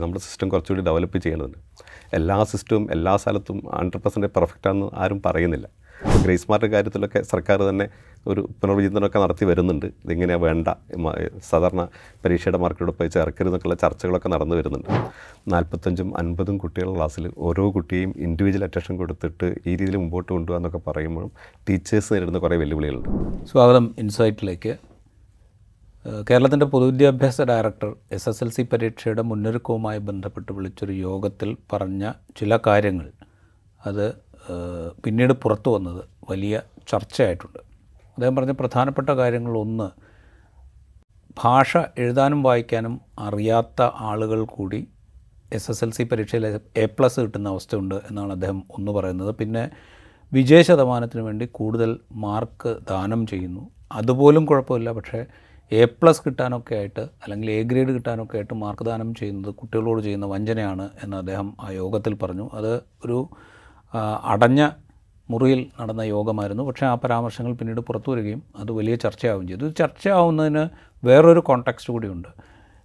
നമ്മുടെ സിസ്റ്റം കുറച്ചുകൂടി ഡെവലപ്പ് ചെയ്യേണ്ടതുണ്ട്. എല്ലാ സിസ്റ്റവും എല്ലാ സ്ഥലത്തും ഹൺഡ്രഡ് പെർസെന്റ് പെർഫെക്റ്റ് ആണെന്ന് ആരും പറയുന്നില്ല. ഗ്രേസ് മാർട്ട് കാര്യത്തിലൊക്കെ സർക്കാർ തന്നെ ഒരു പുനർവിചിന്തനമൊക്കെ നടത്തി വരുന്നുണ്ട്. ഇതിങ്ങനെ വേണ്ട സാധാരണ പരീക്ഷയുടെ മാർക്കോട് പോയി ചേർക്കരുതെന്നൊക്കെയുള്ള ചർച്ചകളൊക്കെ നടന്നു വരുന്നുണ്ട്. നാൽപ്പത്തഞ്ചും അൻപതും കുട്ടികളുടെ ക്ലാസ്സിൽ ഓരോ കുട്ടിയെയും ഇൻഡിവിജ്വൽ അറ്റൻഷൻ കൊടുത്തിട്ട് ഈ രീതിയിൽ മുമ്പോട്ട് കൊണ്ടുപോകാന്നൊക്കെ പറയുമ്പോഴും ടീച്ചേഴ്സ് നേരിടുന്ന കുറേ വെല്ലുവിളികളുണ്ട്. സ്വാഗതം. ഇൻസൈറ്റിലേക്ക് കേരളത്തിന്റെ പൊതുവിദ്യാഭ്യാസ director S S L C പരീക്ഷയുടെ മുന്നൊരുക്കവുമായി ബന്ധപ്പെട്ട് വിളിച്ചൊരു യോഗത്തിൽ പറഞ്ഞ ചില കാര്യങ്ങൾ അത് പിന്നീട് പുറത്തു വന്നത് വലിയ ചർച്ചയായിട്ടുണ്ട്. അദ്ദേഹം പറഞ്ഞ പ്രധാനപ്പെട്ട കാര്യങ്ങൾ ഒന്ന് ഭാഷ എഴുതാനും വായിക്കാനും അറിയാത്ത ആളുകൾ കൂടി എസ് എസ് എൽ സി പരീക്ഷയിൽ എ പ്ലസ് കിട്ടുന്ന അവസ്ഥയുണ്ട് എന്നാണ് അദ്ദേഹം ഒന്ന് പറയുന്നത്. പിന്നെ വിജയ ശതമാനത്തിന് വേണ്ടി കൂടുതൽ മാർക്ക് ദാനം ചെയ്യുന്നു. അതുപോലും കുഴപ്പമില്ല. പക്ഷേ എ പ്ലസ് കിട്ടാനൊക്കെ ആയിട്ട് അല്ലെങ്കിൽ എ ഗ്രേഡ് കിട്ടാനൊക്കെ ആയിട്ട് മാർക്ക് ദാനം ചെയ്യുന്നത് കുട്ടികളോട് ചെയ്യുന്ന വഞ്ചനയാണ് എന്ന് അദ്ദേഹം ആ യോഗത്തിൽ പറഞ്ഞു. അത് ഒരു അടഞ്ഞ മുറിയിൽ നടന്ന യോഗമായിരുന്നു. പക്ഷേ ആ പരാമർശങ്ങൾ പിന്നീട് പുറത്തു വരികയും അത് വലിയ ചർച്ചയാവുകയും ചെയ്തു. ചർച്ചയാവുന്നതിന് വേറൊരു കോണ്ടെക്സ്റ്റ് കൂടിയുണ്ട്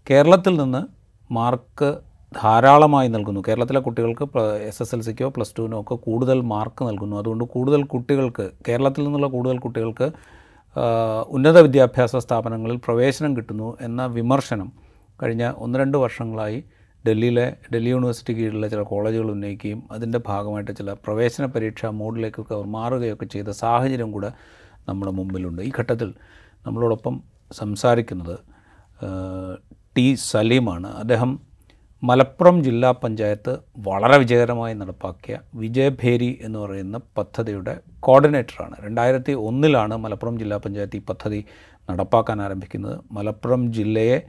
കേരളത്തിൽ നിന്ന് മാർക്ക് ധാരാളമായി നൽകുന്നു. കേരളത്തിലെ കുട്ടികൾക്ക് എസ് എസ് എൽ സിക്കോ പ്ലസ് ടുവിനോ ഒക്കെ കൂടുതൽ മാർക്ക് നൽകുന്നു. അതുകൊണ്ട് കൂടുതൽ കുട്ടികൾക്ക് കേരളത്തിൽ നിന്നുള്ള കൂടുതൽ കുട്ടികൾക്ക് ഉന്നത വിദ്യാഭ്യാസ സ്ഥാപനങ്ങളിൽ പ്രവേശനം കിട്ടുന്നു എന്ന വിമർശനം കഴിഞ്ഞ ഒന്ന് രണ്ട് വർഷങ്ങളായി ഡൽഹിയിലെ ഡൽഹി യൂണിവേഴ്സിറ്റി കീഴിലുള്ള ചില കോളേജുകൾ ഉന്നയിക്കുകയും അതിന്റെ ഭാഗമായിട്ട് ചില പ്രവേശന പരീക്ഷാ മോഡിലേക്കൊക്കെ അവർ മാറുകയൊക്കെ ചെയ്ത സാഹചര്യം കൂടെ നമ്മുടെ മുമ്പിലുണ്ട്. ഈ ഘട്ടത്തിൽ നമ്മളോടൊപ്പം സംസാരിക്കുന്നത് ടി സലീമാണ്. അദ്ദേഹം മലപ്പുറം ജില്ലാ പഞ്ചായത്ത് വളരെ വിജയകരമായി നടപ്പാക്കിയ വിജയഭേരി എന്ന് പറയുന്ന പദ്ധതിയുടെ കോർഡിനേറ്ററാണ്. രണ്ടായിരത്തി ഒന്നിലാണ് മലപ്പുറം ജില്ലാ പഞ്ചായത്ത് ഈ പദ്ധതി നടപ്പാക്കാൻ ആരംഭിക്കുന്നത്. മലപ്പുറം ജില്ലയെ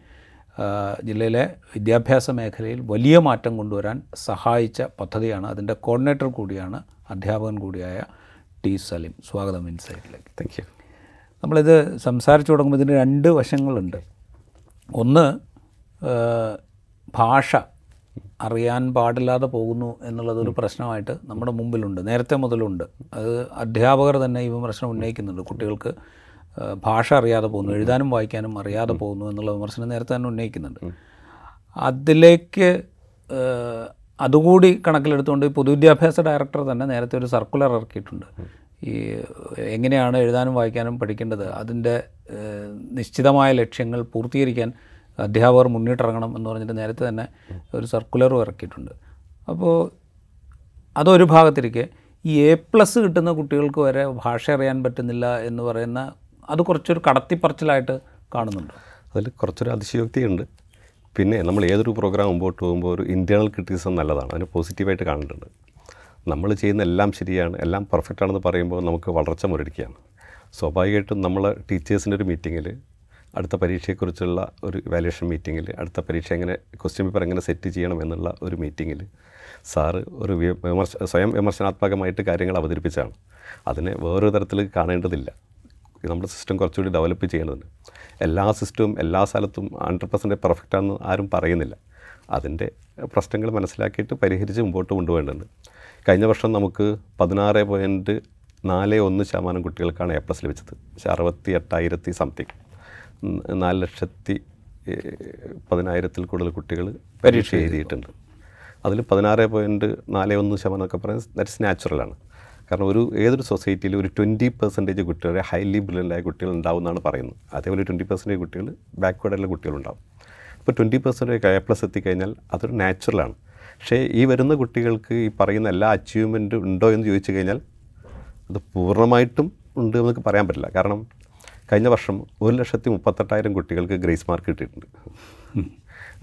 ജില്ലയിലെ വിദ്യാഭ്യാസ മേഖലയിൽ വലിയ മാറ്റം കൊണ്ടുവരാൻ സഹായിച്ച പദ്ധതിയാണ്. അതിന്റെ കോർഡിനേറ്റർ കൂടിയാണ് അധ്യാപകൻ കൂടിയായ ടി സലീം. സ്വാഗതം ഇൻസൈറ്റിലേക്ക്. താങ്ക് യു നമ്മളിത് സംസാരിച്ചു തുടങ്ങുമ്പോൾ ഇതിന് രണ്ട് വശങ്ങളുണ്ട്. ഒന്ന് ഭാഷ അറിയാൻ പാടില്ലാതെ പോകുന്നു എന്നുള്ളതൊരു പ്രശ്നമായിട്ട് നമ്മുടെ മുമ്പിലുണ്ട്. നേരത്തെ മുതലുണ്ട്. അത് അധ്യാപകർ തന്നെ ഈ വിമർശനം ഉന്നയിക്കുന്നുണ്ട്. കുട്ടികൾക്ക് ഭാഷ അറിയാതെ പോകുന്നു എഴുതാനും വായിക്കാനും അറിയാതെ പോകുന്നു എന്നുള്ള വിമർശനം നേരത്തെ തന്നെ ഉന്നയിക്കുന്നുണ്ട്. അതിലേക്ക് അതുകൂടി കണക്കിലെടുത്തുകൊണ്ട് ഈ പൊതുവിദ്യാഭ്യാസ ഡയറക്ടർ തന്നെ നേരത്തെ ഒരു സർക്കുലർ ഇറക്കിയിട്ടുണ്ട്. ഈ എങ്ങനെയാണ് എഴുതാനും വായിക്കാനും പഠിക്കേണ്ടത്? അതിന്റെ നിശ്ചിതമായ ലക്ഷ്യങ്ങൾ പൂർത്തീകരിക്കാൻ അധ്യാപകർ മുന്നിട്ടിറങ്ങണം എന്ന് പറഞ്ഞിട്ട് നേരത്തെ തന്നെ ഒരു സർക്കുലറും ഇറക്കിയിട്ടുണ്ട്. അപ്പോൾ അതൊരു ഭാഗത്തിരിക്കെ ഈ എ പ്ലസ് കിട്ടുന്ന കുട്ടികൾക്ക് വരെ ഭാഷ അറിയാൻ പറ്റുന്നില്ല എന്ന് പറയുന്ന അത് കുറച്ചൊരു കടത്തിപ്പറച്ചിലായിട്ട് കാണുന്നുണ്ട്? അതിൽ കുറച്ചൊരു അതിശയോക്തിയുണ്ട്. പിന്നെ നമ്മൾ ഏതൊരു പ്രോഗ്രാം മുമ്പോട്ട് പോകുമ്പോൾ ഒരു ഇന്റേർണൽ ക്രിറ്റിസം നല്ലതാണ്. അതിന് പോസിറ്റീവായിട്ട് കാണുന്നുണ്ട്. നമ്മൾ ചെയ്യുന്ന എല്ലാം ശരിയാണ് എല്ലാം പെർഫെക്റ്റ് ആണെന്ന് പറയുമ്പോൾ നമുക്ക് വളർച്ച മുരടിക്കുകയാണ്. സ്വാഭാവികമായിട്ടും നമ്മൾ ടീച്ചേഴ്സിന്റെ ഒരു മീറ്റിങ്ങിൽ അടുത്ത പരീക്ഷയെക്കുറിച്ചുള്ള ഒരു വാല്യുവേഷൻ മീറ്റിങ്ങിൽ അടുത്ത പരീക്ഷ എങ്ങനെ ക്വസ്റ്റ്യൻ പേപ്പർ എങ്ങനെ സെറ്റ് ചെയ്യണം എന്നുള്ള ഒരു മീറ്റിങ്ങിൽ സാറ് ഒരു വിമർശ സ്വയം വിമർശനാത്മകമായിട്ട് കാര്യങ്ങൾ അവതരിപ്പിച്ചാണ്. അതിനെ വേറൊരു തരത്തിൽ കാണേണ്ടതില്ല. നമ്മുടെ സിസ്റ്റം കുറച്ചുകൂടി ഡെവലപ്പ് ചെയ്യേണ്ടതുണ്ട്. എല്ലാ സിസ്റ്റവും എല്ലാ സ്ഥലത്തും ഹൺഡ്രഡ് പെർസെന്റ് പെർഫെക്റ്റ് ആണെന്ന് ആരും പറയുന്നില്ല. അതിന്റെ പ്രശ്നങ്ങൾ മനസ്സിലാക്കിയിട്ട് പരിഹരിച്ച് മുമ്പോട്ട് കൊണ്ടുപോകേണ്ടതുണ്ട്. കഴിഞ്ഞ വർഷം നമുക്ക് പതിനാറ് പോയിന്റ് നാല് ഒന്ന് ശതമാനം കുട്ടികൾക്കാണ് എ പ്ലസ് ലഭിച്ചത്. പക്ഷേ അറുപത്തി എട്ടായിരത്തി സംതിങ് നാല് ലക്ഷത്തി പതിനായിരത്തിൽ കൂടുതൽ കുട്ടികൾ പരീക്ഷ എഴുതിയിട്ടുണ്ട്. അതിൽ പതിനാറ് പോയിന്റ് നാല് ഒന്ന് ശതമാനം ഒക്കെ പറയുന്നത് ദാറ്റ്സ് നാച്ചുറലാണ് കാരണം ഒരു ഏതൊരു സൊസൈറ്റിയിൽ ഒരു ട്വന്റി പെർസെന്റേജ് കുട്ടികൾ ഹൈലി ബ്രില്യന്റായ കുട്ടികൾ ഉണ്ടാവും എന്നാണ് പറയുന്നത്. അതേപോലെ ട്വന്റി പെർസെന്റേജ് കുട്ടികൾ ബാക്ക്വേർഡായിട്ടുള്ള കുട്ടികളുണ്ടാവും. അപ്പോൾ ട്വന്റി പെർസെന്റേജ് എ പ്ലസ് എത്തിക്കഴിഞ്ഞാൽ അതൊരു നാച്ചുറലാണ് പക്ഷേ ഈ വരുന്ന കുട്ടികൾക്ക് ഈ പറയുന്ന എല്ലാ അച്ചീവ്മെന്റും ഉണ്ടോ എന്ന് ചോദിച്ചു കഴിഞ്ഞാൽ അത് പൂർണമായിട്ടും ഉണ്ട് എന്നൊക്കെ പറയാൻ പറ്റില്ല. കാരണം കഴിഞ്ഞ വർഷം ഒരു ലക്ഷത്തി മുപ്പത്തെട്ടായിരം കുട്ടികൾക്ക് ഗ്രേസ് മാർക്ക് കിട്ടിയിട്ടുണ്ട്.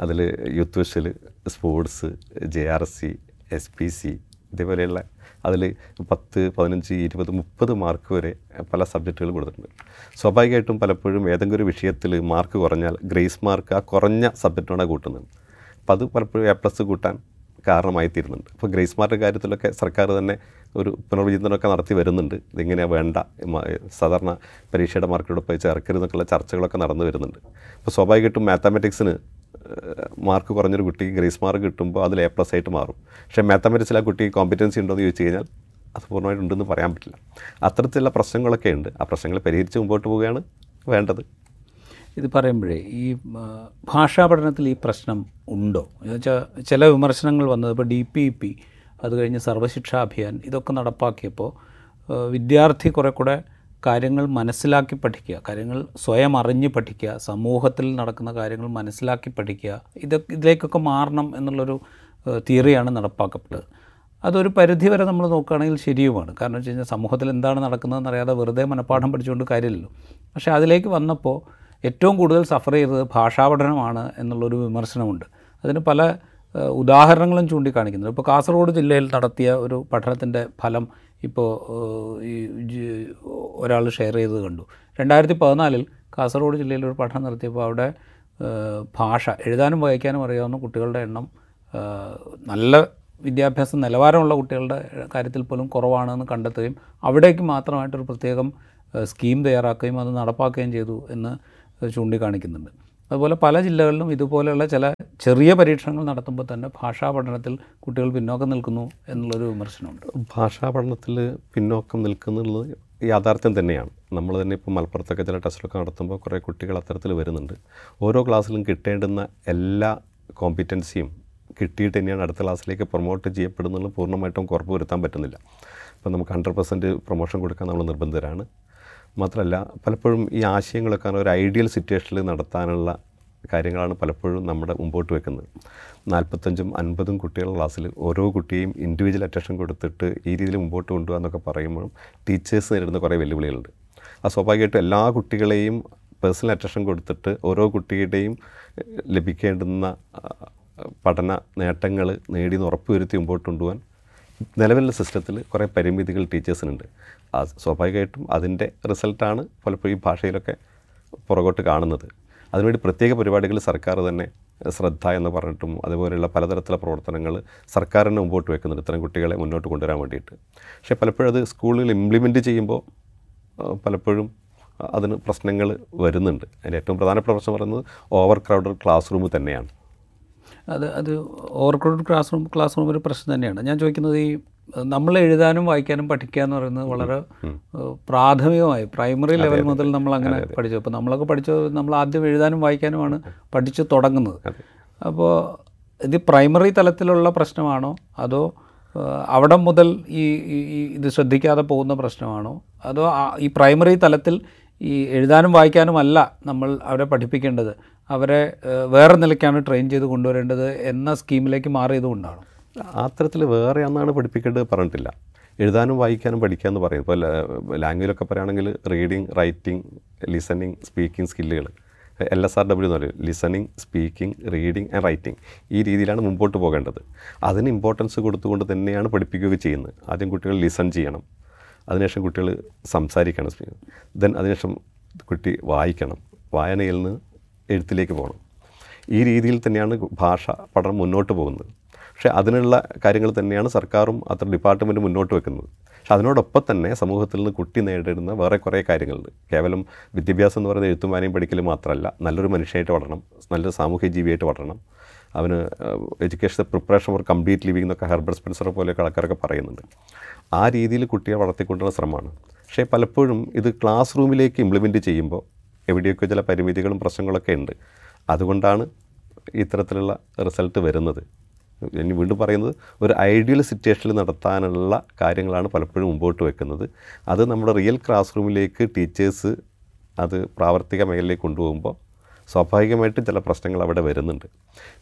അതിൽ youth visual sports J R C S P C ഇതേപോലെയുള്ള അതിൽ പത്ത് പതിനഞ്ച് ഇരുപത് മുപ്പത് മാർക്ക് വരെ പല സബ്ജക്റ്റുകൾ കൊടുത്തിട്ടുണ്ട്. സ്വാഭാവികമായിട്ടും പലപ്പോഴും ഏതെങ്കിലും ഒരു വിഷയത്തിൽ മാർക്ക് കുറഞ്ഞാൽ ഗ്രേസ് മാർക്ക് ആ കുറഞ്ഞ സബ്ജക്റ്റാണ് കൂട്ടുന്നത്. അപ്പം അത് പലപ്പോഴും എ പ്ലസ് കൂട്ടാൻ കാരണമായി തീരുന്നുണ്ട് അപ്പോൾ ഗ്രേസ് മാർക്ക് കാര്യത്തിലൊക്കെ സർക്കാർ തന്നെ ഒരു പുനർവിചിന്തനമൊക്കെ നടത്തി വരുന്നുണ്ട്. ഇതിങ്ങനെ വേണ്ട? സാധാരണ പരീക്ഷയുടെ മാർക്കിലൂടെ പോയി ചേർക്കരുതെന്നൊക്കെയുള്ള ചർച്ചകളൊക്കെ നടന്നു വരുന്നുണ്ട്. അപ്പോൾ സ്വാഭാവികമായിട്ടും മാത്തമാറ്റിക്സിന് മാർക്ക് കുറഞ്ഞൊരു കുട്ടിക്ക് ഗ്രേസ് മാർക്ക് കിട്ടുമ്പോൾ അതിൽ എ പ്ലസ് ആയിട്ട് മാറും. പക്ഷേ മാത്തമാറ്റിക്സിൽ ആ കുട്ടിക്ക് കോമ്പറ്റൻസി ഉണ്ടോ എന്ന് ചോദിച്ചു കഴിഞ്ഞാൽ അത് പൂർണമായിട്ട് ഉണ്ടെന്ന് പറയാൻ പറ്റില്ല. അത്തരത്തിലുള്ള പ്രശ്നങ്ങളൊക്കെ ഉണ്ട്. ആ പ്രശ്നങ്ങൾ പരിഹരിച്ച് മുമ്പോട്ട് പോവുകയാണ് വേണ്ടത്. ഇത് പറയുമ്പോഴേ ഈ ഭാഷാ പഠനത്തിൽ ഈ പ്രശ്നം ഉണ്ടോ? എന്ന് വെച്ചാൽ ചില വിമർശനങ്ങൾ വന്നത് ഇപ്പോൾ ഡി പി പി അത് കഴിഞ്ഞ് സർവശിക്ഷാ അഭിയാൻ ഇതൊക്കെ നടപ്പാക്കിയപ്പോൾ വിദ്യാർത്ഥി കുറെ കൂടെ കാര്യങ്ങൾ മനസ്സിലാക്കി പഠിക്കുക കാര്യങ്ങൾ സ്വയം അറിഞ്ഞ് പഠിക്കുക സമൂഹത്തിൽ നടക്കുന്ന കാര്യങ്ങൾ മനസ്സിലാക്കി പഠിക്കുക ഇത് ഇതിലേക്കൊക്കെ മാറണം എന്നുള്ളൊരു തിയറിയാണ് നടപ്പാക്കപ്പെട്ടത്. അതൊരു പരിധി വരെ നമ്മൾ നോക്കുകയാണെങ്കിൽ ശരിയുമാണ്. കാരണം വെച്ച് കഴിഞ്ഞാൽ സമൂഹത്തിൽ എന്താണ് നടക്കുന്നതെന്ന് അറിയാതെ വെറുതെ മനഃപ്പാഠം പഠിച്ചുകൊണ്ട് കാര്യമില്ലല്ലോ. പക്ഷേ അതിലേക്ക് വന്നപ്പോൾ ഏറ്റവും കൂടുതൽ സഫർ ചെയ്തത് ഭാഷാപഠനമാണ് എന്നുള്ളൊരു വിമർശനമുണ്ട്. അതിന് പല ഉദാഹരണങ്ങളും ചൂണ്ടിക്കാണിക്കുന്നുണ്ട്. ഇപ്പോൾ കാസർഗോഡ് ജില്ലയിൽ നടത്തിയ ഒരു പഠനത്തിന്റെ ഫലം ഇപ്പോൾ ഈ ഒരാൾ ഷെയർ ചെയ്തത് കണ്ടു. രണ്ടായിരത്തി പതിനാലിൽ കാസർഗോഡ് ജില്ലയിൽ ഒരു പഠനം നടത്തിയപ്പോൾ അവിടെ ഭാഷ എഴുതാനും വായിക്കാനും അറിയാവുന്ന കുട്ടികളുടെ എണ്ണം നല്ല വിദ്യാഭ്യാസ നിലവാരമുള്ള കുട്ടികളുടെ കാര്യത്തിൽ പോലും കുറവാണെന്ന് കണ്ടെത്തുകയും അവിടേക്ക് മാത്രമായിട്ടൊരു പ്രത്യേകം സ്കീം തയ്യാറാക്കുകയും അത് നടപ്പാക്കുകയും ചെയ്തു എന്ന് ചൂണ്ടിക്കാണിക്കുന്നുണ്ട്. അതുപോലെ പല ജില്ലകളിലും ഇതുപോലെയുള്ള ചില ചെറിയ പരീക്ഷണങ്ങൾ നടത്തുമ്പോൾ തന്നെ ഭാഷാ പഠനത്തിൽ കുട്ടികൾ പിന്നോക്കം നിൽക്കുന്നു എന്നുള്ളൊരു വിമർശനമുണ്ട്. ഭാഷാ പഠനത്തിൽ പിന്നോക്കം നിൽക്കുന്നുള്ളത് യാഥാർത്ഥ്യം തന്നെയാണ്. നമ്മൾ തന്നെ ഇപ്പോൾ മലപ്പുറത്തൊക്കെ ചില ടെസ്റ്റിലൊക്കെ നടത്തുമ്പോൾ കുറേ കുട്ടികൾ അത്തരത്തിൽ വരുന്നുണ്ട്. ഓരോ ക്ലാസ്സിലും കിട്ടേണ്ടുന്ന എല്ലാ കോമ്പിറ്റൻസിയും കിട്ടിയിട്ട് തന്നെയാണ് അടുത്ത ക്ലാസ്സിലേക്ക് പ്രൊമോട്ട് ചെയ്യപ്പെടുന്നുള്ള പൂർണമായിട്ടും കുറപ്പ് വരുത്താൻ പറ്റുന്നില്ല. അപ്പോൾ നമുക്ക് ഹൺഡ്രഡ് പെർസെന്റ് പ്രൊമോഷൻ കൊടുക്കാൻ നമ്മൾ നിർബന്ധിതരാണ്. മാത്രമല്ല പലപ്പോഴും ഈ ആശയങ്ങളൊക്കെ ഒരു ഐഡിയൽ സിറ്റുവേഷനിൽ നടത്താനുള്ള കാര്യങ്ങളാണ് പലപ്പോഴും നമ്മുടെ മുമ്പോട്ട് വെക്കുന്നത്. നാൽപ്പത്തഞ്ചും അൻപതും കുട്ടികളുടെ ക്ലാസ്സിൽ ഓരോ കുട്ടിയെയും ഇൻഡിവിജ്വൽ അറ്റൻഷൻ കൊടുത്തിട്ട് ഈ രീതിയിൽ മുമ്പോട്ട് കൊണ്ടുപോകുക എന്നൊക്കെ പറയുമ്പോഴും ടീച്ചേഴ്സ് നേരിടുന്ന കുറേ വെല്ലുവിളികളുണ്ട്. ആ സ്വാഭാവികമായിട്ടും എല്ലാ കുട്ടികളെയും പേഴ്സണൽ അറ്റൻഷൻ കൊടുത്തിട്ട് ഓരോ കുട്ടിയുടെയും ലഭിക്കേണ്ടുന്ന പഠന നേട്ടങ്ങൾ നേടി എന്ന് ഉറപ്പുവരുത്തി മുമ്പോട്ട് കൊണ്ടുപോകാൻ നിലവിലുള്ള സിസ്റ്റത്തിൽ കുറേ പരിമിതികൾ ടീച്ചേഴ്സിനുണ്ട് സ്വാഭാവികമായിട്ടും അതിന്റെ റിസൾട്ടാണ് പലപ്പോഴും ഈ ഭാഷയിലൊക്കെ പുറകോട്ട് കാണുന്നത്. അതിനുവേണ്ടി പ്രത്യേക പരിപാടികൾ സർക്കാർ തന്നെ ശ്രദ്ധ എന്ന് പറഞ്ഞിട്ടും അതുപോലെയുള്ള പലതരത്തിലുള്ള പ്രവർത്തനങ്ങൾ സർക്കാരിനെ മുമ്പോട്ട് വെക്കുന്നുണ്ട്. ഇത്തരം കുട്ടികളെ മുന്നോട്ട് കൊണ്ടുവരാൻ വേണ്ടിയിട്ട്. പക്ഷേ പലപ്പോഴും അത് സ്കൂളിൽ ഇംപ്ലിമെന്റ് ചെയ്യുമ്പോൾ പലപ്പോഴും അതിന് പ്രശ്നങ്ങൾ വരുന്നുണ്ട്. അതിന്റെ ഏറ്റവും പ്രധാനപ്പെട്ട പ്രശ്നം പറയുന്നത് ഓവർ ക്രൗഡഡ് ക്ലാസ് റൂം തന്നെയാണ്. അത് അത് over overcrowded class room class room ഒരു പ്രശ്നം തന്നെയാണ്. ഞാൻ ചോദിക്കുന്നത് ഈ നമ്മൾ എഴുതാനും വായിക്കാനും പഠിക്കുക എന്ന് പറയുന്നത് വളരെ പ്രാഥമികമായി. പ്രൈമറി ലെവൽ മുതൽ നമ്മൾ അങ്ങനെ പഠിച്ചു. അപ്പോൾ നമ്മളൊക്കെ പഠിച്ചു നമ്മൾ ആദ്യം എഴുതാനും വായിക്കാനുമാണ് പഠിച്ചു തുടങ്ങുന്നത്. അപ്പോൾ ഇത് പ്രൈമറി തലത്തിലുള്ള പ്രശ്നമാണോ? അതോ അവിടെ മുതൽ ഈ ഇത് ശ്രദ്ധിക്കാതെ പോകുന്ന പ്രശ്നമാണോ? അതോ ഈ പ്രൈമറി തലത്തിൽ ഈ എഴുതാനും വായിക്കാനും അല്ല നമ്മൾ അവരെ പഠിപ്പിക്കേണ്ടത്. അവരെ വേറെ നിലയ്ക്കാണ് ട്രെയിൻ ചെയ്ത് കൊണ്ടുവരേണ്ടത് എന്ന സ്കീമിലേക്ക് മാറിയതുകൊണ്ടാണ്? അത്തരത്തിൽ വേറെ ഒന്നാണ് പഠിപ്പിക്കേണ്ടത് പറഞ്ഞിട്ടില്ല. എഴുതാനും വായിക്കാനും പഠിക്കുക എന്ന് പറയും. ഇപ്പോൾ ലാംഗ്വേജിലൊക്കെ പറയുകയാണെങ്കിൽ റീഡിങ് റൈറ്റിംഗ് ലിസണിങ് സ്പീക്കിംഗ് സ്കില്ലുകൾ. എൽ എസ് ആർ ഡബ്ല്യു എന്ന് പറയും. Listening speaking reading and writing ഈ രീതിയിലാണ് മുമ്പോട്ട് പോകേണ്ടത്. അതിന് ഇമ്പോർട്ടൻസ് കൊടുത്തുകൊണ്ട് തന്നെയാണ് പഠിപ്പിക്കുകയൊക്കെ ചെയ്യുന്നത്. ആദ്യം കുട്ടികൾ ലിസൺ ചെയ്യണം. അതിനുശേഷം കുട്ടികൾ സംസാരിക്കണം. ദെൻ അതിനുശേഷം കുട്ടി വായിക്കണം. വായനയിൽ നിന്ന് എഴുത്തിലേക്ക് പോകണം. ഈ രീതിയിൽ തന്നെയാണ് ഭാഷ പഠനം മുന്നോട്ട് പോകുന്നത്. പക്ഷേ അതിനുള്ള കാര്യങ്ങൾ തന്നെയാണ് സർക്കാരും അത്ര ഡിപ്പാർട്ട്മെന്റ് മുന്നോട്ട് വെക്കുന്നത്. പക്ഷെ അതിനോടൊപ്പം തന്നെ സമൂഹത്തിൽ നിന്ന് കുട്ടി നേരിടുന്ന വേറെ കുറേ കാര്യങ്ങളുണ്ട്. കേവലം വിദ്യാഭ്യാസം എന്ന് പറയുന്നത് എഴുത്തും വായനയും പഠിക്കൽ മാത്രമല്ല നല്ലൊരു മനുഷ്യനായിട്ട് വളരണം നല്ലൊരു സാമൂഹ്യ ജീവിയായിട്ട് വളരണം. അവന് education preparation for complete living എന്നൊക്കെ ഹെർബർട്ട് സ്പെൻസർ പോലെയൊക്കെ ആൾക്കാരൊക്കെ പറയുന്നുണ്ട്. ആ രീതിയിൽ കുട്ടിയെ വളർത്തിക്കൊണ്ടുള്ള ശ്രമമാണ്. പക്ഷേ പലപ്പോഴും ഇത് ക്ലാസ് റൂമിലേക്ക് ഇംപ്ലിമെന്റ് ചെയ്യുമ്പോൾ എവിടെയൊക്കെ ചില പരിമിതികളും പ്രശ്നങ്ങളൊക്കെ ഉണ്ട്. അതുകൊണ്ടാണ് ഇത്തരത്തിലുള്ള റിസൾട്ട് വരുന്നത്. ഇനി വീണ്ടും പറയുന്നത് ഒരു ഐഡിയൽ സിറ്റുവേഷനിൽ നടത്താനുള്ള കാര്യങ്ങളാണ് പലപ്പോഴും മുമ്പോട്ട് വെക്കുന്നത്. അത് നമ്മുടെ റിയൽ ക്ലാസ് റൂമിലേക്ക് ടീച്ചേഴ്സ് അത് പ്രാവർത്തിക മേഖലയിലേക്ക് കൊണ്ടുപോകുമ്പോൾ സ്വാഭാവികമായിട്ടും ചില പ്രശ്നങ്ങൾ അവിടെ വരുന്നുണ്ട്.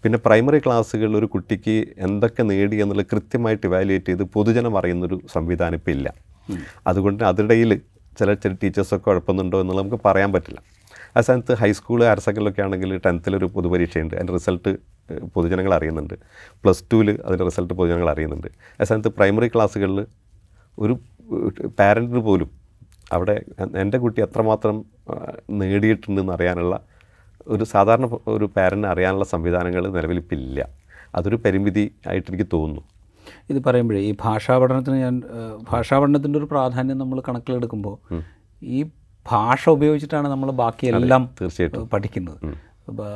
പിന്നെ പ്രൈമറി ക്ലാസ്സുകളിൽ ഒരു കുട്ടിക്ക് എന്തൊക്കെ നേടി എന്നുള്ളത് കൃത്യമായിട്ട് ഇവാലുവേറ്റ് ചെയ്ത് പൊതുജനം അറിയുന്നൊരു സംവിധാനം ഇപ്പോൾ ഇല്ല. അതുകൊണ്ട് അതിനിടയിൽ ചില ചില ടീച്ചേഴ്സൊക്കെ കുഴപ്പമുണ്ടോ എന്നുള്ളത് നമുക്ക് പറയാൻ പറ്റില്ല. ആ സ്ഥാനത്ത് ഹൈസ്കൂൾ ഹയർ സെക്കൻഡിലൊക്കെ ആണെങ്കിൽ ടെൻത്തിലൊരു പൊതുപരീക്ഷയുണ്ട്. അതിന്റെ റിസൾട്ട് പൊതുജനങ്ങൾ അറിയുന്നുണ്ട്. പ്ലസ് ടുവിൽ അതിന്റെ റിസൾട്ട് പൊതുജനങ്ങൾ അറിയുന്നുണ്ട്. ആ സമയത്ത് പ്രൈമറി ക്ലാസ്സുകളിൽ ഒരു പാരന്റിന് പോലും അവിടെ എന്റെ കുട്ടി എത്രമാത്രം നേടിയിട്ടുണ്ടെന്ന് അറിയാനുള്ള ഒരു സാധാരണ ഒരു പാരന്റിന് അറിയാനുള്ള സംവിധാനങ്ങൾ നിലവിലിപ്പില്ല അതൊരു പരിമിതി ആയിട്ട് എനിക്ക് തോന്നുന്നു. ഇത് പറയുമ്പോഴേ ഈ ഭാഷാ പഠനത്തിന് ഞാൻ ഭാഷാ പഠനത്തിന്റെ ഒരു പ്രാധാന്യം നമ്മൾ കണക്കിലെടുക്കുമ്പോൾ ഈ ഭാഷ ഉപയോഗിച്ചിട്ടാണ് നമ്മൾ ബാക്കിയെല്ലാം തീർച്ചയായിട്ടും. പഠിക്കുന്നത്.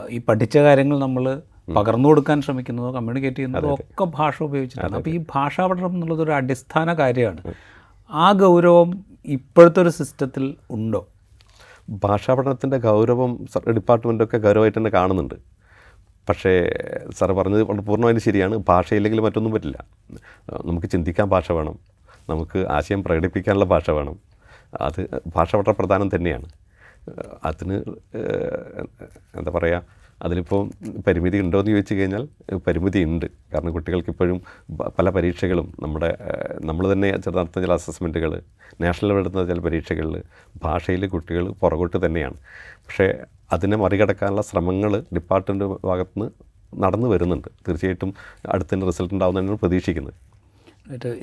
ഈ പഠിച്ച കാര്യങ്ങൾ നമ്മൾ പകർന്നു കൊടുക്കാൻ ശ്രമിക്കുന്നതോ കമ്മ്യൂണിക്കേറ്റ് ചെയ്യുന്നതോ ഒക്കെ ഭാഷ ഉപയോഗിച്ചിട്ടാണ്. അപ്പോൾ ഈ ഭാഷാ പഠനം എന്നുള്ളത് ഒരു അടിസ്ഥാന കാര്യമാണ്. ആ ഗൗരവം ഇപ്പോഴത്തെ ഒരു സിസ്റ്റത്തിൽ ഉണ്ടോ? ഭാഷാ പഠനത്തിന്റെ ഗൗരവം ഡിപ്പാർട്ട്മെന്റൊക്കെ ഗൗരവമായിട്ട് തന്നെ കാണുന്നുണ്ട്. പക്ഷേ സാർ പറഞ്ഞത് വളരെ പൂർണമായും ശരിയാണ്. ഭാഷയില്ലെങ്കിൽ മറ്റൊന്നും പറ്റില്ല. നമുക്ക് ചിന്തിക്കാൻ ഭാഷ വേണം. നമുക്ക് ആശയം പ്രകടിപ്പിക്കാനുള്ള ഭാഷ വേണം. അത് ഭാഷ വളരെ പ്രധാനം തന്നെയാണ്. അതിന് എന്താ പറയുക അതിലിപ്പോൾ പരിമിതി ഉണ്ടോ എന്ന് ചോദിച്ചു കഴിഞ്ഞാൽ പരിമിതി ഉണ്ട് കാരണം കുട്ടികൾക്ക് ഇപ്പോഴും പല പരീക്ഷകളും നമ്മുടെ നമ്മൾ തന്നെ നടത്തുന്ന ചില അസസ്മെന്റുകൾ നാഷണൽ നടത്തുന്ന ചില പരീക്ഷകളിൽ ഭാഷയിൽ കുട്ടികൾ പുറകോട്ട് തന്നെയാണ്. പക്ഷേ അതിനെ മറികടക്കാനുള്ള ശ്രമങ്ങൾ ഡിപ്പാർട്ട്മെന്റ് ഭാഗത്തുനിന്ന് നടന്നു വരുന്നുണ്ട്. തീർച്ചയായിട്ടും അടുത്തതിന്റെ റിസൾട്ട് ഉണ്ടാവുന്നതാണ് പ്രതീക്ഷിക്കുന്നത്.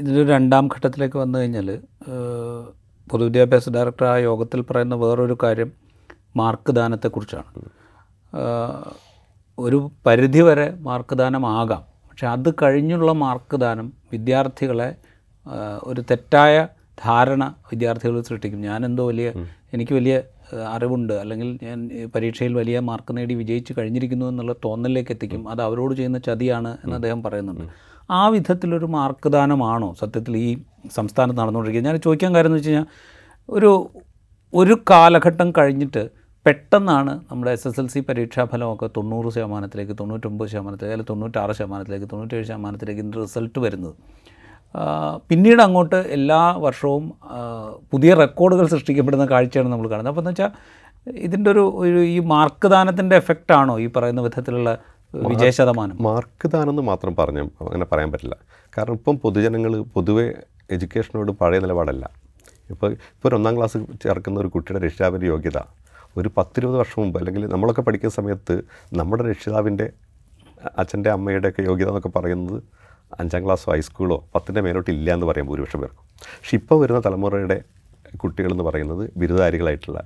ഇതിന്റെ രണ്ടാം ഘട്ടത്തിലേക്ക് വന്നു കഴിഞ്ഞാൽ പൊതുവിദ്യാഭ്യാസ ഡയറക്ടർ ആ യോഗത്തിൽ പറയുന്ന വേറൊരു കാര്യം മാർക്ക് ദാനത്തെക്കുറിച്ചാണ്. ഒരു പരിധി വരെ മാർക്ക് ദാനമാകാം പക്ഷെ അത് കഴിഞ്ഞുള്ള മാർക്ക് ദാനം വിദ്യാർത്ഥികളെ ഒരു തെറ്റായ ധാരണ വിദ്യാർത്ഥികൾ സൃഷ്ടിക്കും. ഞാനെന്തോ വലിയ എനിക്ക് വലിയ അറിവുണ്ട്. അല്ലെങ്കിൽ ഞാൻ പരീക്ഷയിൽ വലിയ മാർക്ക് നേടി വിജയിച്ച് കഴിഞ്ഞിരിക്കുന്നു എന്നുള്ള തോന്നലിലേക്ക് എത്തിക്കും. അത് അവരോട് ചെയ്യുന്ന ചതിയാണ് എന്ന് അദ്ദേഹം പറയുന്നുണ്ട്. ആ വിധത്തിലൊരു മാർക്ക് ദാനമാണോ സത്യത്തിൽ ഈ സംസ്ഥാനത്ത് നടന്നുകൊണ്ടിരിക്കുന്നത്? ഞാൻ ചോദിക്കാൻ കാര്യം എന്ന് വെച്ച് കഴിഞ്ഞാൽ ഒരു ഒരു കാലഘട്ടം കഴിഞ്ഞിട്ട് പെട്ടെന്നാണ് നമ്മുടെ എസ് എസ് എൽ സി പരീക്ഷാഫലമൊക്കെ തൊണ്ണൂറ് ശതമാനത്തിലേക്ക് തൊണ്ണൂറ്റൊമ്പത് ശതമാനത്തിലേക്ക് അല്ലെങ്കിൽ തൊണ്ണൂറ്റാറ് ശതമാനത്തിലേക്ക് തൊണ്ണൂറ്റേഴ് ശതമാനത്തിലേക്ക് ഇതിന്റെ റിസൾട്ട് വരുന്നത്. പിന്നീട് അങ്ങോട്ട് എല്ലാ വർഷവും പുതിയ റെക്കോർഡുകൾ സൃഷ്ടിക്കപ്പെടുന്ന കാഴ്ചയാണ് നമ്മൾ കാണുന്നത്. അപ്പോൾ എന്ന് വെച്ചാൽ ഇതിന്റെ ഒരു ഒരു ഈ മാർക്ക് ദാനത്തിന്റെ എഫക്റ്റാണോ ഈ പറയുന്ന വിധത്തിലുള്ള വിജയ ശതമാനം? മാർക്ക് എന്ന് മാത്രം പറഞ്ഞ അങ്ങനെ പറയാൻ പറ്റില്ല. കാരണം ഇപ്പം പൊതുജനങ്ങൾ പൊതുവേ എഡ്യൂക്കേഷനോട് പഴയ നിലപാടല്ല. ഇപ്പോൾ ഇപ്പോൾ ഒരു ഒന്നാം ക്ലാസ് ചേർക്കുന്ന ഒരു കുട്ടിയുടെ രക്ഷാപരി യോഗ്യത ഒരു പത്തിരുപത് വർഷം മുമ്പ് അല്ലെങ്കിൽ നമ്മളൊക്കെ പഠിക്കുന്ന സമയത്ത് നമ്മുടെ രക്ഷിതാവിന്റെ അച്ഛന്റെ അമ്മയുടെയൊക്കെ യോഗ്യത എന്നൊക്കെ പറയുന്നത് അഞ്ചാം ക്ലാസ്സോ ഹൈസ്കൂളോ പത്തിന്റെ മേലോട്ട് ഇല്ല എന്ന് പറയാൻ ഭൂരിപക്ഷം പേർക്കും. പക്ഷെ ഇപ്പോൾ വരുന്ന തലമുറയുടെ കുട്ടികളെന്ന് പറയുന്നത് ബിരുദാരികളായിട്ടുള്ള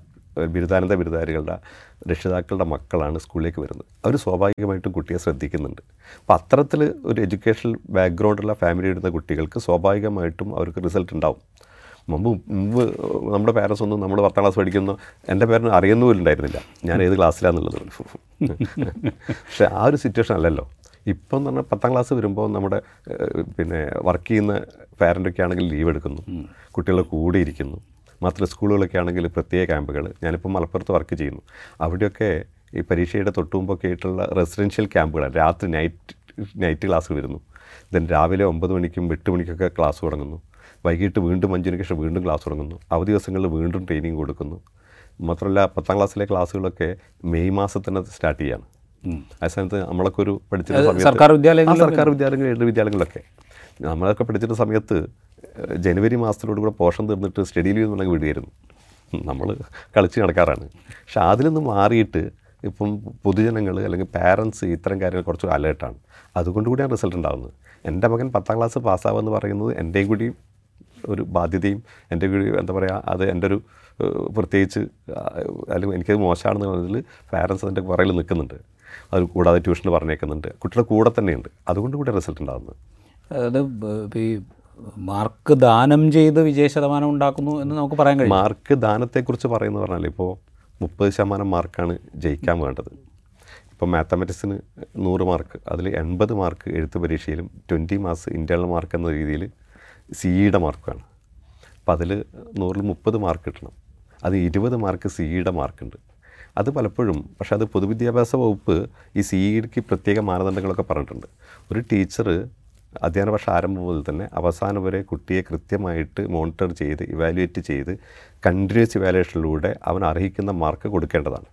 ബിരുദാനന്ദ ബിരുദധാരികളുടെ രക്ഷിതാക്കളുടെ മക്കളാണ് സ്കൂളിലേക്ക് വരുന്നത്. അവർ സ്വാഭാവികമായിട്ടും കുട്ടിയെ ശ്രദ്ധിക്കുന്നുണ്ട്. അപ്പോൾ അത്തരത്തിൽ ഒരു എഡ്യൂക്കേഷണൽ ബാക്ക്ഗ്രൗണ്ടുള്ള ഫാമിലി ഇടുന്ന കുട്ടികൾക്ക് സ്വാഭാവികമായിട്ടും അവർക്ക് റിസൾട്ട് ഉണ്ടാവും. മുമ്പ് മുമ്പ് നമ്മുടെ പാരൻസ് ഒന്നും നമ്മൾ പത്താം ക്ലാസ് പഠിക്കുന്ന എന്റെ പേരന് അറിയുന്ന പോലും ഉണ്ടായിരുന്നില്ല ഞാൻ ഏത് ക്ലാസ്സിലാണെന്നുള്ളത് പക്ഷേ ആ ഒരു സിറ്റുവേഷൻ അല്ലല്ലോ. ഇപ്പം എന്ന് പറഞ്ഞാൽ പത്താം ക്ലാസ് വരുമ്പോൾ നമ്മുടെ പിന്നെ വർക്ക് ചെയ്യുന്ന പാരന്റൊക്കെ ആണെങ്കിൽ ലീവ് എടുക്കുന്നു. കുട്ടികളെ കൂടെ ഇരിക്കുന്നു മാത്രമല്ല സ്കൂളുകളൊക്കെ ആണെങ്കിൽ പ്രത്യേക ക്യാമ്പുകൾ ഞാനിപ്പോൾ മലപ്പുറത്ത് വർക്ക് ചെയ്യുന്നു. അവിടെയൊക്കെ ഈ പരീക്ഷയുടെ തൊട്ടുമുമ്പൊക്കെ ആയിട്ടുള്ള റെസിഡൻഷ്യൽ ക്യാമ്പുകളാണ് രാത്രി നൈറ്റ് നൈറ്റ് ക്ലാസ് വരുന്നു. ദെൻ രാവിലെ ഒമ്പത് മണിക്കും എട്ട് മണിക്കൊക്കെ ക്ലാസ് തുടങ്ങുന്നു. വൈകിട്ട് വീണ്ടും അഞ്ചിന് ശേഷം വീണ്ടും ക്ലാസ് തുടങ്ങുന്നു. അവധി ദിവസങ്ങളിൽ വീണ്ടും ട്രെയിനിങ് കൊടുക്കുന്നു. മാത്രമല്ല പത്താം ക്ലാസ്സിലെ ക്ലാസ്സുകളൊക്കെ മെയ് മാസത്തിൽ തന്നെ സ്റ്റാർട്ട് ചെയ്യാണ് ആ സമയത്ത് നമ്മളൊക്കെ ഒരു പഠിച്ചിരുന്ന സർക്കാർ വിദ്യാലയങ്ങൾ സർക്കാർ വിദ്യാലയങ്ങൾ എഴുതി വിദ്യാലയങ്ങളിലൊക്കെ. നമ്മളൊക്കെ പഠിച്ചിരുന്ന സമയത്ത് ജനുവരി മാസത്തിലൂടെ കൂടെ പോഷൻ തീർന്നിട്ട് സ്റ്റഡി ലീവ് എന്നുണ്ടെങ്കിൽ വിടുകയായിരുന്നു നമ്മൾ കളിച്ച് നടക്കാറാണ്. പക്ഷെ അതിൽ നിന്ന് മാറിയിട്ട് ഇപ്പം പൊതുജനങ്ങൾ അല്ലെങ്കിൽ പാരൻസ് ഇത്തരം കാര്യങ്ങൾ കുറച്ച് അലേർട്ടാണ് അതുകൊണ്ട് കൂടിയാണ് റിസൾട്ട് ഉണ്ടാകുന്നത് എന്റെ മകൻ പത്താം ക്ലാസ് പാസ്സാവുക എന്ന് പറയുന്നത് എന്റെയും കൂടി ഒരു ബാധ്യതയും എന്റെ എന്താ പറയുക അത് എന്റെ ഒരു പ്രത്യേകിച്ച് അല്ലെങ്കിൽ എനിക്കത് മോശമാണെന്ന് പറഞ്ഞതിൽ പാരൻസ് അതിന്റെ പുറകിൽ നിൽക്കുന്നുണ്ട്. അത് കൂടാതെ ട്യൂഷൻ പറഞ്ഞേക്കുന്നുണ്ട്. കുട്ടിയുടെ കൂടെ തന്നെയുണ്ട്. അതുകൊണ്ട് കൂടി റിസൾട്ട് ഉണ്ടാകുന്നത് അതായത് ഈ മാർക്ക് ദാനം ചെയ്ത് വിജയ ശതമാനം ഉണ്ടാക്കുന്നു എന്ന് നമുക്ക് പറയാൻ കഴിയും. മാർക്ക് ദാനത്തെക്കുറിച്ച് പറയുന്നത് പറഞ്ഞാൽ ഇപ്പോൾ മുപ്പത് ശതമാനം മാർക്കാണ് ജയിക്കാൻ വേണ്ടത്. ഇപ്പോൾ മാത്തമാറ്റിക്സിന് നൂറ് മാർക്ക് അതിൽ എൺപത് മാർക്ക് എഴുത്ത് പരീക്ഷയിലും ട്വന്റി മാർക്സ് ഇന്റേണൽ മാർക്ക് എന്ന രീതിയിൽ സിഇയുടെ മാർക്കാണ് അപ്പോൾ അതിൽ നൂറിൽ മുപ്പത് മാർക്ക് കിട്ടണം. അത് ഇരുപത് മാർക്ക് സിഇയുടെ മാർക്കുണ്ട് അത് പലപ്പോഴും പക്ഷെ അത് പൊതുവിദ്യാഭ്യാസ വകുപ്പ് ഈ സിഇക്ക് പ്രത്യേക മാനദണ്ഡങ്ങളൊക്കെ പറഞ്ഞിട്ടുണ്ട്. ഒരു ടീച്ചർ അധ്യയന വർഷം ആരംഭം മുതൽ തന്നെ അവസാനം വരെ കുട്ടിയെ കൃത്യമായിട്ട് മോണിറ്റർ ചെയ്ത് ഇവാലുവേറ്റ് ചെയ്ത് കണ്ടിന്യൂസ് ഇവാലുവേഷനിലൂടെ അവൻ അർഹിക്കുന്ന മാർക്ക് കൊടുക്കേണ്ടതാണ്.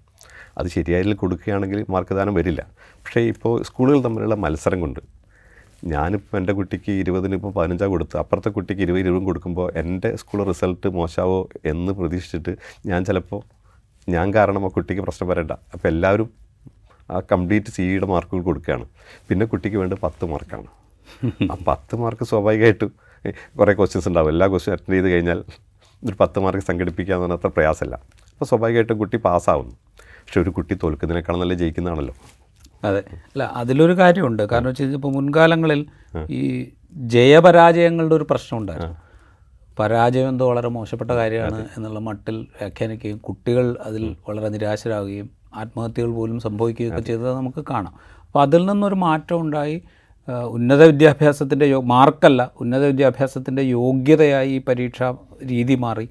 അത് ശരിയായി കൊടുക്കുകയാണെങ്കിൽ മാർക്ക് ദാനം വരില്ല. പക്ഷേ ഇപ്പോൾ സ്കൂളുകൾ തമ്മിലുള്ള മത്സരം കൊണ്ട് ഞാനിപ്പോൾ എന്റെ കുട്ടിക്ക് ഇരുപതിന് ഇപ്പോൾ പതിനഞ്ചാണ് കൊടുത്ത്. അപ്പുറത്തെ കുട്ടിക്ക് ഇരുപത് ഇരുപതും കൊടുക്കുമ്പോൾ എന്റെ സ്കൂൾ റിസൾട്ട് മോശമാവോ എന്ന് പ്രതീക്ഷിച്ചിട്ട് ഞാൻ ചിലപ്പോൾ ഞാൻ കാരണം ആ കുട്ടിക്ക് പ്രശ്നം വരണ്ട. അപ്പോൾ എല്ലാവരും ആ കംപ്ലീറ്റ് സിയുടെ മാർക്കുകൾ കൊടുക്കുകയാണ് പിന്നെ കുട്ടിക്ക് വേണ്ട പത്ത് മാർക്കാണ് ആ പത്ത് മാർക്ക് സ്വാഭാവികമായിട്ടും കുറേ ക്വസ്റ്റ്യൻസ് ഉണ്ടാവും. എല്ലാ ക്വസ്റ്റ്യൻ അറ്റൻഡ് ചെയ്ത് കഴിഞ്ഞാൽ ഒരു പത്ത് മാർക്ക് സംഘടിപ്പിക്കുക എന്ന് പറഞ്ഞാൽ അത്ര പ്രയാസമല്ല. അപ്പോൾ സ്വാഭാവികമായിട്ടും കുട്ടി പാസ്സാവുന്നു പക്ഷെ ഒരു കുട്ടി തോൽക്കുന്നതിനേക്കാൾ നല്ല ജയിക്കുന്നതാണല്ലോ. അതെ. അല്ല അതിലൊരു കാര്യമുണ്ട്. കാരണം വെച്ച് കഴിഞ്ഞാൽ ഇപ്പോൾ മുൻകാലങ്ങളിൽ ഈ ജയപരാജയങ്ങളുടെ ഒരു പ്രശ്നം ഉണ്ടായിരുന്നു. പരാജയം എന്തോ വളരെ മോശപ്പെട്ട കാര്യമാണ് എന്നുള്ള മട്ടിൽ വ്യാഖ്യാനിക്കുകയും കുട്ടികൾ അതിൽ വളരെ നിരാശരാകുകയും ആത്മഹത്യകൾ പോലും സംഭവിക്കുകയൊക്കെ ചെയ്തത് നമുക്ക് കാണാം. അപ്പോൾ അതിൽ നിന്നൊരു മാറ്റം ഉണ്ടായി. ഉന്നത വിദ്യാഭ്യാസത്തിന്റെ യോ മാർക്കല്ല ഉന്നത വിദ്യാഭ്യാസത്തിന്റെ യോഗ്യതയായി ഈ പരീക്ഷാ രീതി മാറി.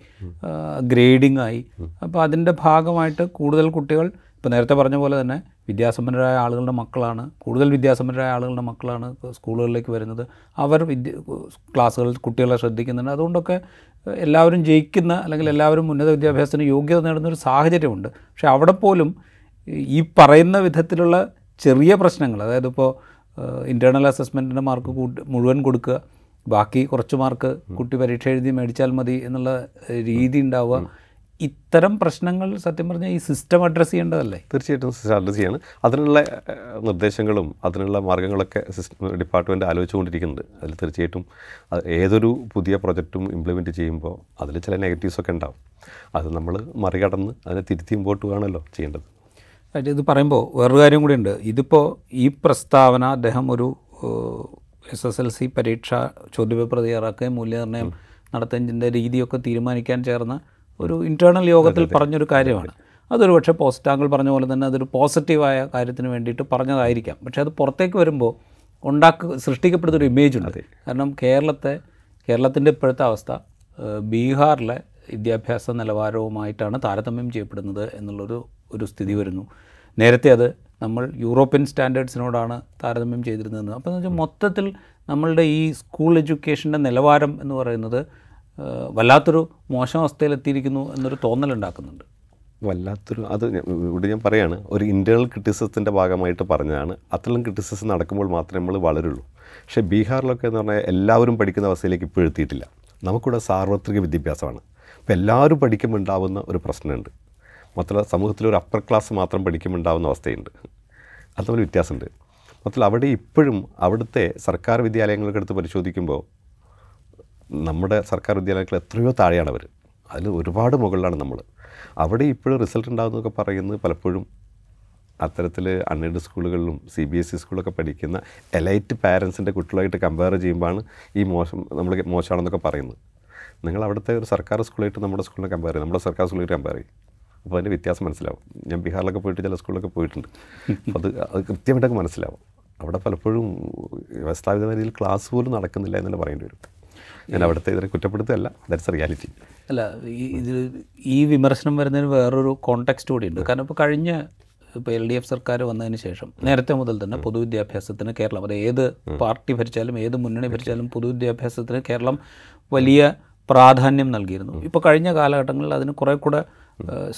ഗ്രേഡിംഗ് ആയി. അപ്പോൾ അതിന്റെ ഭാഗമായിട്ട് കൂടുതൽ കുട്ടികൾ ഇപ്പോൾ നേരത്തെ പറഞ്ഞ പോലെ തന്നെ വിദ്യാസമ്പന്നരായ ആളുകളുടെ മക്കളാണ് കൂടുതൽ വിദ്യാസമ്പന്നരായ ആളുകളുടെ മക്കളാണ് സ്കൂളുകളിലേക്ക് വരുന്നത്. അവർ വിദ്യ ക്ലാസ്സുകളിൽ കുട്ടികളെ ശ്രദ്ധിക്കുന്നുണ്ട്. അതുകൊണ്ടൊക്കെ എല്ലാവരും ജയിക്കുന്ന അല്ലെങ്കിൽ എല്ലാവരും ഉന്നത വിദ്യാഭ്യാസത്തിന് യോഗ്യത നേടുന്നൊരു സാഹചര്യമുണ്ട്. പക്ഷേ അവിടെ പോലും ഈ പറയുന്ന വിധത്തിലുള്ള ചെറിയ പ്രശ്നങ്ങൾ അതായത് ഇപ്പോൾ ഇന്റേർണൽ അസസ്മെന്റിന്റെ മാർക്ക് മുഴുവൻ കൊടുക്കുക ബാക്കി കുറച്ച് മാർക്ക് കുട്ടി പരീക്ഷ എഴുതി മേടിച്ചാൽ മതി എന്നുള്ള രീതി ഉണ്ടാവുക ഇത്തരം പ്രശ്നങ്ങൾ സത്യം പറഞ്ഞാൽ ഈ സിസ്റ്റം അഡ്രസ്സ് ചെയ്യേണ്ടതല്ലേ? തീർച്ചയായിട്ടും സിസ്റ്റം അഡ്രസ്സ് ചെയ്യാണ്. അതിനുള്ള നിർദ്ദേശങ്ങളും അതിനുള്ള മാർഗങ്ങളൊക്കെ സിസ്റ്റം ഡിപ്പാർട്ട്മെന്റ് ആലോചിച്ചുകൊണ്ടിരിക്കുന്നുണ്ട്. അതിൽ തീർച്ചയായിട്ടും ഏതൊരു പുതിയ പ്രൊജക്റ്റും ഇംപ്ലിമെന്റ് ചെയ്യുമ്പോൾ അതിൽ ചില നെഗറ്റീവ്സൊക്കെ ഉണ്ടാവും. അത് നമ്മൾ മറികടന്ന് അതിനെ തിരുത്തി മുമ്പോട്ട് വേണമല്ലോ ചെയ്യേണ്ടത്. ഇത് പറയുമ്പോൾ വേറൊരു കാര്യം കൂടി ഉണ്ട്. ഇതിപ്പോൾ ഈ പ്രസ്താവന അദ്ദേഹം ഒരു എസ് എസ് എൽ സി പരീക്ഷ ചോദ്യപേപ്പർ തയ്യാറാക്കുകയും മൂല്യനിർണയം നടത്തുന്നതിന്റെ രീതിയൊക്കെ തീരുമാനിക്കാൻ ചേർന്ന ഒരു ഇന്റേർണൽ യോഗത്തിൽ പറഞ്ഞൊരു കാര്യമാണ്. അതൊരു പക്ഷേ പോസ്റ്റ് താങ്കൾ പറഞ്ഞ പോലെ തന്നെ അതൊരു പോസിറ്റീവായ കാര്യത്തിന് വേണ്ടിയിട്ട് പറഞ്ഞതായിരിക്കാം. പക്ഷേ അത് പുറത്തേക്ക് വരുമ്പോൾ ഉണ്ടാക്ക സൃഷ്ടിക്കപ്പെടുന്നൊരു ഇമേജ് ഉണ്ട്. കാരണം കേരളത്തെ കേരളത്തിന്റെ ഇപ്പോഴത്തെ അവസ്ഥ ബീഹാറിലെ വിദ്യാഭ്യാസ നിലവാരവുമായിട്ടാണ് താരതമ്യം ചെയ്യപ്പെടുന്നത് എന്നുള്ളൊരു ഒരു സ്ഥിതി വരുന്നു. നേരത്തെ അത് നമ്മൾ യൂറോപ്യൻ സ്റ്റാൻഡേർഡ്സിനോടാണ് താരതമ്യം ചെയ്തിരുന്നത് അപ്പോൾ എന്ന് വെച്ചാൽ മൊത്തത്തിൽ നമ്മളുടെ ഈ സ്കൂൾ എഡ്യൂക്കേഷന്റെ നിലവാരം എന്ന് പറയുന്നത് വല്ലാത്തൊരു മോശം അവസ്ഥയിലെത്തിയിരിക്കുന്നു എന്നൊരു തോന്നലുണ്ടാക്കുന്നുണ്ട്. വല്ലാത്തൊരു അത് ഇവിടെ ഞാൻ പറയാണ് ഒരു ഇന്റേർണൽ ക്രിറ്റിസിസത്തിന്റെ ഭാഗമായിട്ട് പറഞ്ഞതാണ്. അത്രയും ക്രിറ്റിസിസം നടക്കുമ്പോൾ മാത്രമേ നമ്മൾ വളരുള്ളൂ. പക്ഷേ ബീഹാറിലൊക്കെ എന്ന് പറഞ്ഞാൽ എല്ലാവരും പഠിക്കുന്ന അവസ്ഥയിലേക്ക് ഇപ്പോൾ എത്തിയിട്ടില്ല. നമുക്കിവിടെ സാർവത്രിക വിദ്യാഭ്യാസമാണ്. അപ്പോൾ എല്ലാവരും പഠിക്കുമ്പോൾ ഉണ്ടാവുന്ന ഒരു പ്രശ്നമുണ്ട്. മാത്രമല്ല സമൂഹത്തിൽ ഒരു അപ്പർ ക്ലാസ് മാത്രം പഠിക്കുമ്പോൾ ഉണ്ടാവുന്ന അവസ്ഥയുണ്ട്. അത് തമ്മിൽ വ്യത്യാസമുണ്ട്. മൊത്തം അവിടെ ഇപ്പോഴും അവിടുത്തെ സർക്കാർ വിദ്യാലയങ്ങളൊക്കെ എടുത്ത് പരിശോധിക്കുമ്പോൾ നമ്മുടെ സർക്കാർ വിദ്യാലയങ്ങൾ എത്രയോ താഴെയാണ് അവർ അതിൽ ഒരുപാട് മുകളിലാണ് നമ്മൾ. അവിടെ ഇപ്പോഴും റിസൾട്ട് ഉണ്ടാകുന്നതൊക്കെ പറയുന്നത് പലപ്പോഴും അത്തരത്തിൽ അൺഎയ്ഡ് സ്കൂളുകളിലും സി ബി എസ് ഇ സ്കൂളൊക്കെ പഠിക്കുന്ന എലൈറ്റ് പാരൻസിന്റെ കുട്ടികളായിട്ട് കമ്പയർ ചെയ്യുമ്പോഴാണ് ഈ മോശം നമ്മൾ മോശമാണെന്നൊക്കെ പറയുന്നത്. നിങ്ങൾ അവിടുത്തെ ഒരു സർക്കാർ സ്കൂളായിട്ട് നമ്മുടെ സ്കൂളിനെ കമ്പയർ ചെയ്യും നമ്മുടെ സർക്കാർ സ്കൂളായിട്ട് കമ്പയർ ചെയ്യും അപ്പോൾ അതിന്റെ വ്യത്യാസം മനസ്സിലാവും. ഞാൻ ബീഹാറിലൊക്കെ പോയിട്ട് ചില സ്കൂളിലൊക്കെ പോയിട്ടുണ്ട്. അപ്പോൾ അത് അത് കൃത്യമായിട്ടൊക്കെ മനസ്സിലാവും. അവിടെ പലപ്പോഴും വ്യവസ്ഥാപിതമായ രീതിയിൽ ക്ലാസ് പോലും നടക്കുന്നില്ല എന്നല്ല പറയേണ്ടി വരും. ഞാൻ അവിടുത്തെ ഇതിനെ കുറ്റപ്പെടുത്തുകയല്ല. ദാറ്റ്സ് റിയാലിറ്റി അല്ല ഈ ഇതിൽ ഈ വിമർശനം വരുന്നതിന് വേറൊരു കോണ്ടെക്സ്റ്റ് ഉണ്ട്. കാരണം ഇപ്പോൾ കഴിഞ്ഞ ഇപ്പോൾ എൽ ഡി എഫ് സർക്കാർ വന്നതിന് ശേഷം നേരത്തെ മുതൽ തന്നെ പൊതുവിദ്യാഭ്യാസത്തിന് കേരളം അത് ഏത് പാർട്ടി ഭരിച്ചാലും ഏത് മുന്നണി ഭരിച്ചാലും. പൊതുവിദ്യാഭ്യാസത്തിന് കേരളം വലിയ പ്രാധാന്യം നൽകിയിരുന്നു. ഇപ്പോൾ കഴിഞ്ഞ കാലഘട്ടങ്ങളിൽ അതിന് കുറേ കൂടെ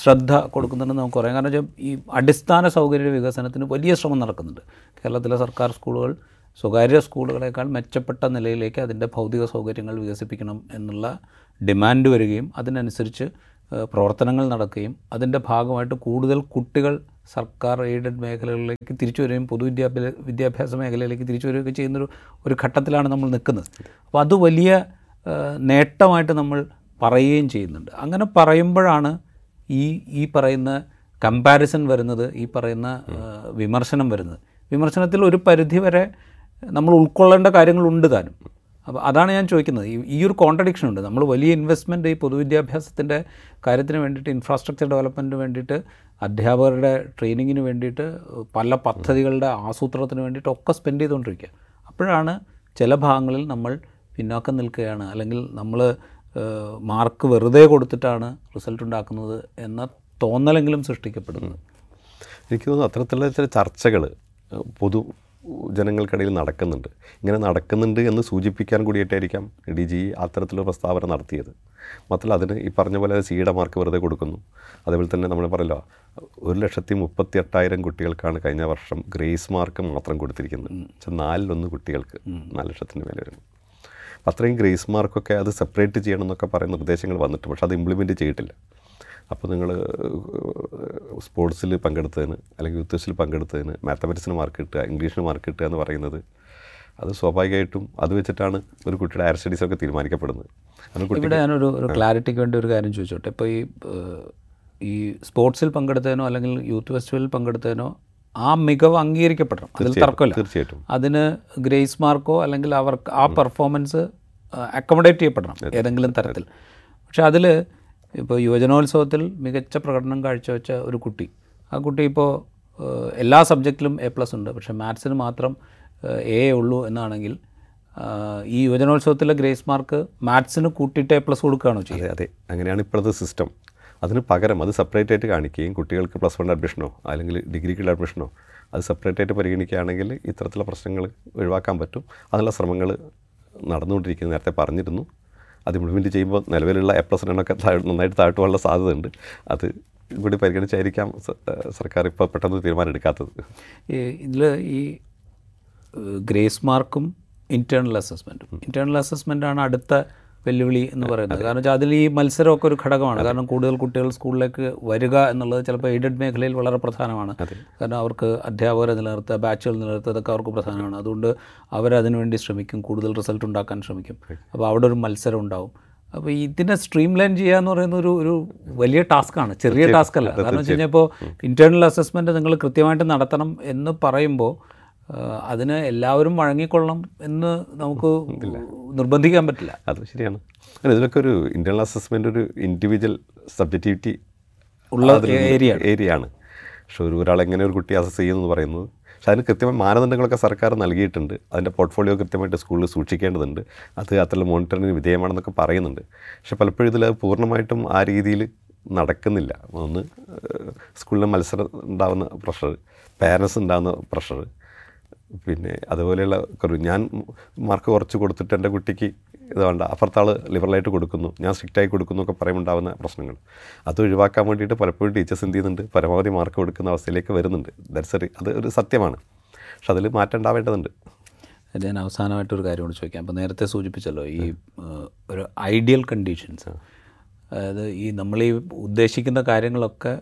ശ്രദ്ധ കൊടുക്കുന്നുണ്ടെന്ന് നമുക്ക് പറയാം. കാരണം വെച്ചാൽ ഈ അടിസ്ഥാന സൗകര്യ വികസനത്തിന് വലിയ ശ്രമം നടക്കുന്നുണ്ട്. കേരളത്തിലെ സർക്കാർ സ്കൂളുകൾ സ്വകാര്യ സ്കൂളുകളേക്കാൾ മെച്ചപ്പെട്ട നിലയിലേക്ക് അതിന്റെ ഭൗതിക സൗകര്യങ്ങൾ വികസിപ്പിക്കണം എന്നുള്ള ഡിമാൻഡ് വരികയും അതിനനുസരിച്ച് പ്രവർത്തനങ്ങൾ നടക്കുകയും അതിന്റെ ഭാഗമായിട്ട് കൂടുതൽ കുട്ടികൾ സർക്കാർ എയ്ഡഡ് മേഖലകളിലേക്ക് തിരിച്ചു വരികയും പൊതുവിദ്യാഭ്യാസ വിദ്യാഭ്യാസ മേഖലയിലേക്ക് തിരിച്ചു വരികയൊക്കെ ചെയ്യുന്നൊരു ഒരു ഘട്ടത്തിലാണ് നമ്മൾ നിൽക്കുന്നത്. അപ്പോൾ അത് വലിയ നേട്ടമായിട്ട് നമ്മൾ പറയുകയും ചെയ്യുന്നുണ്ട്. അങ്ങനെ പറയുമ്പോഴാണ് ഈ ഈ പറയുന്ന കമ്പാരിസൺ വരുന്നത് ഈ പറയുന്ന വിമർശനം വരുന്നത്. വിമർശനത്തിൽ ഒരു പരിധി വരെ നമ്മൾ ഉൾക്കൊള്ളേണ്ട കാര്യങ്ങളുണ്ട് താനും. അപ്പോൾ അതാണ് ഞാൻ ചോദിക്കുന്നത്. ഈ- ഒരു കോൺട്രഡിക്ഷൻ ഉണ്ട്. നമ്മൾ വലിയ ഇൻവെസ്റ്റ്മെന്റ് ഈ പൊതുവിദ്യാഭ്യാസത്തിന്റെ കാര്യത്തിന് വേണ്ടിയിട്ട് ഇൻഫ്രാസ്ട്രക്ചർ ഡെവലപ്മെന്റിന് വേണ്ടിയിട്ട് അധ്യാപകരുടെ ട്രെയിനിങ്ങിന് വേണ്ടിയിട്ട് പല പദ്ധതികളുടെ ആസൂത്രണത്തിന് വേണ്ടിയിട്ട് ഒക്കെ സ്പെൻഡ് ചെയ്തുകൊണ്ടിരിക്കുക. അപ്പോഴാണ് ചില ഭാഗങ്ങളിൽ നമ്മൾ പിന്നോക്കം നിൽക്കുകയാണ്. അല്ലെങ്കിൽ നമ്മൾ മാർക്ക് വെറുതെ കൊടുത്തിട്ടാണ് റിസൾട്ട് ഉണ്ടാക്കുന്നത് എന്ന തോന്നലെങ്കിലും സൃഷ്ടിക്കപ്പെടുന്നത്. എനിക്ക് തോന്നുന്നു അത്തരത്തിലുള്ള ചില ചർച്ചകൾ പൊതു ജനങ്ങൾക്കിടയിൽ നടക്കുന്നുണ്ട്. ഇങ്ങനെ നടക്കുന്നുണ്ട് എന്ന് സൂചിപ്പിക്കാൻ കൂടിയിട്ടായിരിക്കാം ഡി ജി അത്തരത്തിലുള്ള പ്രസ്താവന നടത്തിയത്. മാത്രമല്ല അതിന് ഈ പറഞ്ഞ പോലെ സീയുടെ മാർക്ക് വെറുതെ കൊടുക്കുന്നു. അതേപോലെ തന്നെ നമ്മൾ പറയല്ലോ ഒരു ലക്ഷത്തി മുപ്പത്തി എട്ടായിരം കുട്ടികൾക്കാണ് കഴിഞ്ഞ വർഷം ഗ്രേസ് മാർക്ക് മാത്രം കൊടുത്തിരിക്കുന്നത്. പക്ഷെ നാലിലൊന്ന് കുട്ടികൾക്ക് നാല് ലക്ഷത്തിന് മേലെ വരുന്നു. അത്രയും ഗ്രേസ് മാർക്കൊക്കെ അത് സെപ്പറേറ്റ് ചെയ്യണം എന്നൊക്കെ പറയുന്ന നിർദ്ദേശങ്ങൾ വന്നിട്ട് പക്ഷെ അത് ഇംപ്ലിമെന്റ് ചെയ്തിട്ടില്ല. അപ്പോൾ നിങ്ങൾ സ്പോർട്സിൽ പങ്കെടുത്തതിന് അല്ലെങ്കിൽ യൂത്ത് ഫെസ്റ്റിൽ പങ്കെടുത്തതിന് മാത്തമാറ്റിക്സിന് മാർക്ക് കിട്ടുക ഇംഗ്ലീഷിന് മാർക്ക് കിട്ടുക എന്ന് പറയുന്നത് അത് സ്വാഭാവികമായിട്ടും അത് വെച്ചിട്ടാണ് ഒരു കുട്ടിയുടെ ഹയർ സ്റ്റഡീസൊക്കെ തീരുമാനിക്കപ്പെടുന്നത്. ഇവിടെ ഞാനൊരു ഒരു ക്ലാരിറ്റിക്ക് വേണ്ടി ഒരു കാര്യം ചോദിച്ചോട്ടെ. ഇപ്പോൾ ഈ ഈ സ്പോർട്സിൽ പങ്കെടുത്തതിനോ അല്ലെങ്കിൽ യൂത്ത് ഫെസ്റ്റിവലിൽ പങ്കെടുത്തതിനോ ആ മികവ് അംഗീകരിക്കപ്പെടണം. അതിൽ തർക്കമില്ല. തീർച്ചയായിട്ടും. അതിന് ഗ്രേസ് മാർക്കോ അല്ലെങ്കിൽ അവർക്ക് ആ പെർഫോമൻസ് അക്കോമഡേറ്റ് ചെയ്യപ്പെടണം ഏതെങ്കിലും തരത്തിൽ. പക്ഷെ അതിൽ ഇപ്പോൾ യുവജനോത്സവത്തിൽ മികച്ച പ്രകടനം കാഴ്ചവെച്ച ഒരു കുട്ടി. ആ കുട്ടി ഇപ്പോൾ എല്ലാ സബ്ജക്റ്റിലും എ പ്ലസ് ഉണ്ട്. പക്ഷേ മാത്സിന് മാത്രം എ ഉള്ളൂ എന്നാണെങ്കിൽ ഈ യുവജനോത്സവത്തിലെ ഗ്രേസ് മാർക്ക് മാത്സിന് കൂട്ടിയിട്ട് എ പ്ലസ് കൊടുക്കുകയാണോ ചെയ്യുക? അതെ അതെ. അങ്ങനെയാണ് ഇപ്പോഴത്തെ സിസ്റ്റം. അതിന് പകരം അത് സെപ്പറേറ്റ് ആയിട്ട് കാണിക്കുകയും കുട്ടികൾക്ക് പ്ലസ് വൺ അഡ്മിഷനോ അല്ലെങ്കിൽ ഡിഗ്രിക്കുള്ള അഡ്മിഷനോ അത് സെപ്പറേറ്റ് ആയിട്ട് പരിഗണിക്കുകയാണെങ്കിൽ ഇത്തരത്തിലുള്ള പ്രശ്നങ്ങൾ ഒഴിവാക്കാൻ പറ്റും. അതിനുള്ള ശ്രമങ്ങൾ നടന്നുകൊണ്ടിരിക്കുന്നത് നേരത്തെ പറഞ്ഞിരുന്നു. അത് ഇംപ്ലിമെന്റ് ചെയ്യുമ്പോൾ നിലവിലുള്ള എ പ്ലസ് എണ്ണൊക്കെ നന്നായിട്ട് താഴ്ത്തു പോകാനുള്ള സാധ്യതയുണ്ട്. അത് കൂടി പരിഗണിച്ചായിരിക്കാം സർക്കാർ ഇപ്പോൾ പെട്ടെന്ന് തീരുമാനം എടുക്കാത്തത് ഇതിൽ ഈ ഗ്രേസ് മാർക്കും ഇന്റേർണൽ അസസ്മെന്റും ഇന്റേർണൽ അസസ്മെന്റാണ് അടുത്ത വെല്ലുവിളി എന്ന് പറയുന്നത്. കാരണം വെച്ചാൽ അതിൽ ഈ മത്സരമൊക്കെ ഒരു ഘടകമാണ്. കാരണം കൂടുതൽ കുട്ടികൾ സ്കൂളിലേക്ക് വരിക എന്നുള്ളത് ചിലപ്പോൾ എയ്ഡഡ് മേഖലയിൽ വളരെ പ്രധാനമാണ്. കാരണം അവർക്ക് അധ്യാപകരെ നിലനിർത്തുക ബാച്ചുകൾ നിലനിർത്തുക ഇതൊക്കെ അവർക്ക് പ്രധാനമാണ്. അതുകൊണ്ട് അവരതിനുവേണ്ടി ശ്രമിക്കും കൂടുതൽ റിസൾട്ട് ഉണ്ടാക്കാൻ ശ്രമിക്കും. അപ്പോൾ അവിടെ ഒരു മത്സരം ഉണ്ടാവും. അപ്പോൾ ഇതിനെ സ്ട്രീം ലൈൻ ചെയ്യുക എന്ന് പറയുന്ന ഒരു ഒരു വലിയ ടാസ്ക്കാണ് ചെറിയ ടാസ്ക് അല്ല. കാരണം വെച്ച് കഴിഞ്ഞാൽ ഇപ്പോൾ ഇന്റേർണൽ അസസ്മെന്റ് നിങ്ങൾ കൃത്യമായിട്ട് നടത്തണം എന്ന് പറയുമ്പോൾ അതിന് എല്ലാവരും വഴങ്ങിക്കൊള്ളണം എന്ന് നമുക്ക് നിർബന്ധിക്കാൻ പറ്റില്ല. അത് ശരിയാണ്. അല്ല, ഇതിലൊക്കെ ഒരു ഇന്റേണൽ അസസ്മെന്റ് ഒരു ഇൻഡിവിജ്വൽ സബ്ജക്റ്റിവിറ്റി ഉള്ള ഏരിയ ഏരിയ ആണ് പക്ഷെ ഒരു ഒരാൾ എങ്ങനെ ഒരു കുട്ടി അസസ് ചെയ്യുന്നു പറയുന്നത് പക്ഷെ അതിന് കൃത്യമായ മാനദണ്ഡങ്ങളൊക്കെ സർക്കാർ നൽകിയിട്ടുണ്ട്. അതിന്റെ പോർട്ട്ഫോളിയോ കൃത്യമായിട്ട് സ്കൂളിൽ സൂക്ഷിക്കേണ്ടതുണ്ട്. അത് അത്ര മോണിറ്ററിന് വിധേയമാണെന്നൊക്കെ പറയുന്നുണ്ട്. പക്ഷെ പലപ്പോഴും ഇതിൽ അത് പൂർണമായിട്ടും ആ രീതിയിൽ നടക്കുന്നില്ല. ഒന്ന് സ്കൂളിലെ മത്സരം ഉണ്ടാകുന്ന പ്രഷർ പാരൻസ് ഉണ്ടാകുന്ന പ്രഷർ പിന്നെ അതുപോലെയുള്ള കുറവ് ഞാൻ മാർക്ക് കുറച്ച് കൊടുത്തിട്ട് എന്റെ കുട്ടിക്ക് ഇത് വേണ്ട. അപ്പുറത്താൾ ലിബറലായിട്ട് കൊടുക്കുന്നു. ഞാൻ സ്ട്രിക്റ്റായി കൊടുക്കുന്നു ഒക്കെ പറയുമ്പോൾ ഉണ്ടാകുന്ന പ്രശ്നങ്ങൾ. അത് ഒഴിവാക്കാൻ വേണ്ടിയിട്ട് പലപ്പോഴും ടീച്ചേഴ്സ് എന്ത് ചെയ്യുന്നുണ്ട്? പരമാവധി മാർക്ക് കൊടുക്കുന്ന അവസ്ഥയിലേക്ക് വരുന്നുണ്ട്. ദർസറി അത് ഒരു സത്യമാണ്. പക്ഷെ അതിൽ മാറ്റം ഉണ്ടാവേണ്ടതുണ്ട്. ഞാൻ അവസാനമായിട്ടൊരു കാര്യം കൂടി ചോദിക്കാം. അപ്പോൾ നേരത്തെ സൂചിപ്പിച്ചല്ലോ ഈ ഒരു ഐഡിയൽ കണ്ടീഷൻസ് അതായത് ഈ നമ്മൾ ഈ ഉദ്ദേശിക്കുന്ന കാര്യങ്ങളൊക്കെ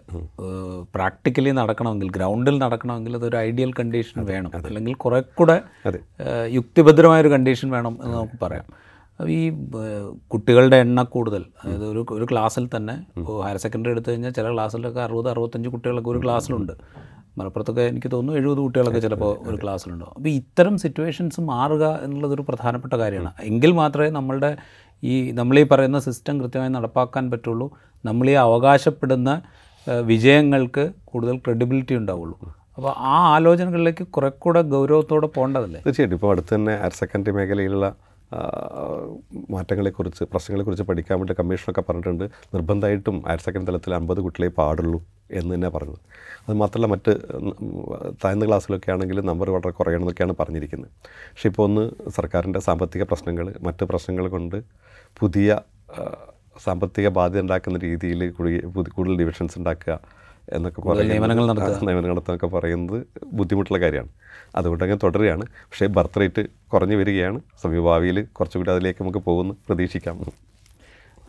പ്രാക്ടിക്കലി നടക്കണമെങ്കിൽ ഗ്രൗണ്ടിൽ നടക്കണമെങ്കിൽ അതൊരു ഐഡിയൽ കണ്ടീഷൻ വേണം. അല്ലെങ്കിൽ കുറെ കൂടെ. യുക്തിഭദ്രമായൊരു കണ്ടീഷൻ വേണം എന്ന് നമുക്ക് പറയാം. ഈ കുട്ടികളുടെ എണ്ണ കൂടുതൽ അതായത് ഒരു ഒരു ക്ലാസ്സിൽ തന്നെ ഇപ്പോൾ ഹയർ സെക്കൻഡറി എടുത്തു കഴിഞ്ഞാൽ ചില ക്ലാസ്സിലൊക്കെ അറുപത് അറുപത്തഞ്ച് കുട്ടികളൊക്കെ ഒരു ക്ലാസ്സിലുണ്ട്. മലപ്പുറത്തൊക്കെ എനിക്ക് തോന്നുന്നു എഴുപത് കുട്ടികളൊക്കെ ചിലപ്പോൾ ഒരു ക്ലാസ്സിലുണ്ടാവും. അപ്പോൾ ഇത്തരം സിറ്റുവേഷൻസ് മാറുക എന്നുള്ളതൊരു പ്രധാനപ്പെട്ട കാര്യമാണ്. എങ്കിൽ മാത്രമേ നമ്മളുടെ ഈ നമ്മളീ പറയുന്ന സിസ്റ്റം കൃത്യമായി നടപ്പാക്കാൻ പറ്റുള്ളൂ. നമ്മളീ അവകാശപ്പെടുന്ന വിജയങ്ങൾക്ക് കൂടുതൽ ക്രെഡിബിലിറ്റി ഉണ്ടാവുള്ളൂ. അപ്പോൾ ആ ആലോചനകളിലേക്ക് കുറെ കൂടെ ഗൗരവത്തോടെ പോകേണ്ടതല്ലേ? തീർച്ചയായിട്ടും. ഇപ്പോൾ അടുത്ത് തന്നെ ഹയർ സെക്കൻഡറി മേഖലയിലുള്ള മാറ്റങ്ങളെക്കുറിച്ച് പ്രശ്നങ്ങളെക്കുറിച്ച് പഠിക്കാൻ വേണ്ടി കമ്മീഷനൊക്കെ പറഞ്ഞിട്ടുണ്ട്. നിർബന്ധമായിട്ടും ഹയർ സെക്കൻഡറി തലത്തിൽ അമ്പത് കുട്ടികളെ പാടുള്ളൂ. എന്ന് തന്നെ പറഞ്ഞത്. അത് മാത്രമല്ല മറ്റ് താഴ്ന്ന ക്ലാസ്സിലൊക്കെ ആണെങ്കിൽ നമ്പർ വളരെ കുറയണമെന്നൊക്കെയാണ് പറഞ്ഞിരിക്കുന്നത്. പക്ഷേ ഇപ്പോൾ ഒന്ന് സർക്കാരിന്റെ സാമ്പത്തിക പ്രശ്നങ്ങൾ മറ്റ് പ്രശ്നങ്ങൾ കൊണ്ട് പുതിയ സാമ്പത്തിക ബാധ്യത ഉണ്ടാക്കുന്ന രീതിയിൽ കൂടുതൽ ഡിവിഷൻസ് ഉണ്ടാക്കുക എന്നൊക്കെ പറയുന്നത് നിയമനങ്ങൾ നടത്തുക. നിയമനങ്ങൾ നടത്താനൊക്കെ പറയുന്നത് ബുദ്ധിമുട്ടുള്ള കാര്യമാണ്. അതുകൊണ്ട് അങ്ങനെ തുടരുകയാണ്. പക്ഷേ ബർത്ത് റേറ്റ് കുറഞ്ഞു വരികയാണ്. സമീപഭാവിയിൽ കുറച്ചുകൂടി അതിലേക്ക് നമുക്ക് പോകുന്നു പ്രതീക്ഷിക്കാം.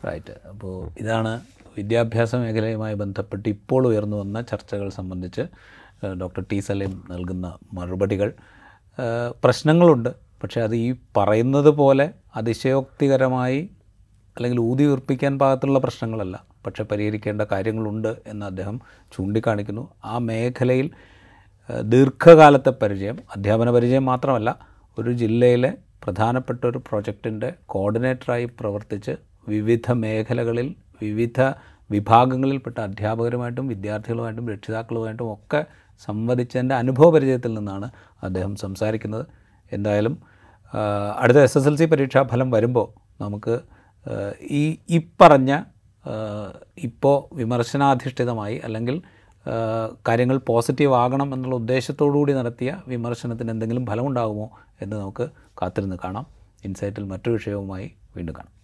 റൈറ്റ് അപ്പോൾ ഇതാണ് വിദ്യാഭ്യാസ മേഖലയുമായി ബന്ധപ്പെട്ട് ഇപ്പോൾ ഉയർന്നു വന്ന ചർച്ചകൾ സംബന്ധിച്ച് ഡോക്ടർ ടി സലീം നൽകുന്ന മറുപടികൾ പ്രശ്നങ്ങളുണ്ട്. പക്ഷേ അത് ഈ പറയുന്നത് പോലെ അതിശയോക്തികരമായി അല്ലെങ്കിൽ ഊതി ഉറപ്പിക്കാൻ പാകത്തുള്ള പ്രശ്നങ്ങളല്ല. പക്ഷേ പരിഹരിക്കേണ്ട കാര്യങ്ങളുണ്ട് എന്ന് അദ്ദേഹം ചൂണ്ടിക്കാണിക്കുന്നു. ആ മേഖലയിൽ ദീർഘകാലത്തെ പരിചയം അധ്യാപന പരിചയം മാത്രമല്ല ഒരു ജില്ലയിലെ പ്രധാനപ്പെട്ട ഒരു പ്രോജക്റ്റിന്റെ കോർഡിനേറ്ററായി പ്രവർത്തിച്ച് വിവിധ മേഖലകളിൽ വിവിധ വിഭാഗങ്ങളിൽപ്പെട്ട അധ്യാപകരുമായിട്ടും വിദ്യാർത്ഥികളുമായിട്ടും രക്ഷിതാക്കളുമായിട്ടും ഒക്കെ സംവദിച്ചതിന്റെ അനുഭവപരിചയത്തിൽ നിന്നാണ് അദ്ദേഹം സംസാരിക്കുന്നത്. എന്തായാലും അടുത്ത എസ് എസ് എൽ സി പരീക്ഷാഫലം വരുമ്പോൾ നമുക്ക് ഈ ഇപ്പറഞ്ഞ ഇപ്പോൾ വിമർശനാധിഷ്ഠിതമായി അല്ലെങ്കിൽ കാര്യങ്ങൾ പോസിറ്റീവ് ആകണം എന്നുള്ള ഉദ്ദേശത്തോടു കൂടി നടത്തിയ വിമർശനത്തിന് എന്തെങ്കിലും ഫലമുണ്ടാകുമോ എന്ന് നമുക്ക് കാത്തിരുന്ന് കാണാം. ഇൻസൈറ്റിൽ മറ്റൊരു വിഷയവുമായി വീണ്ടും കാണാം.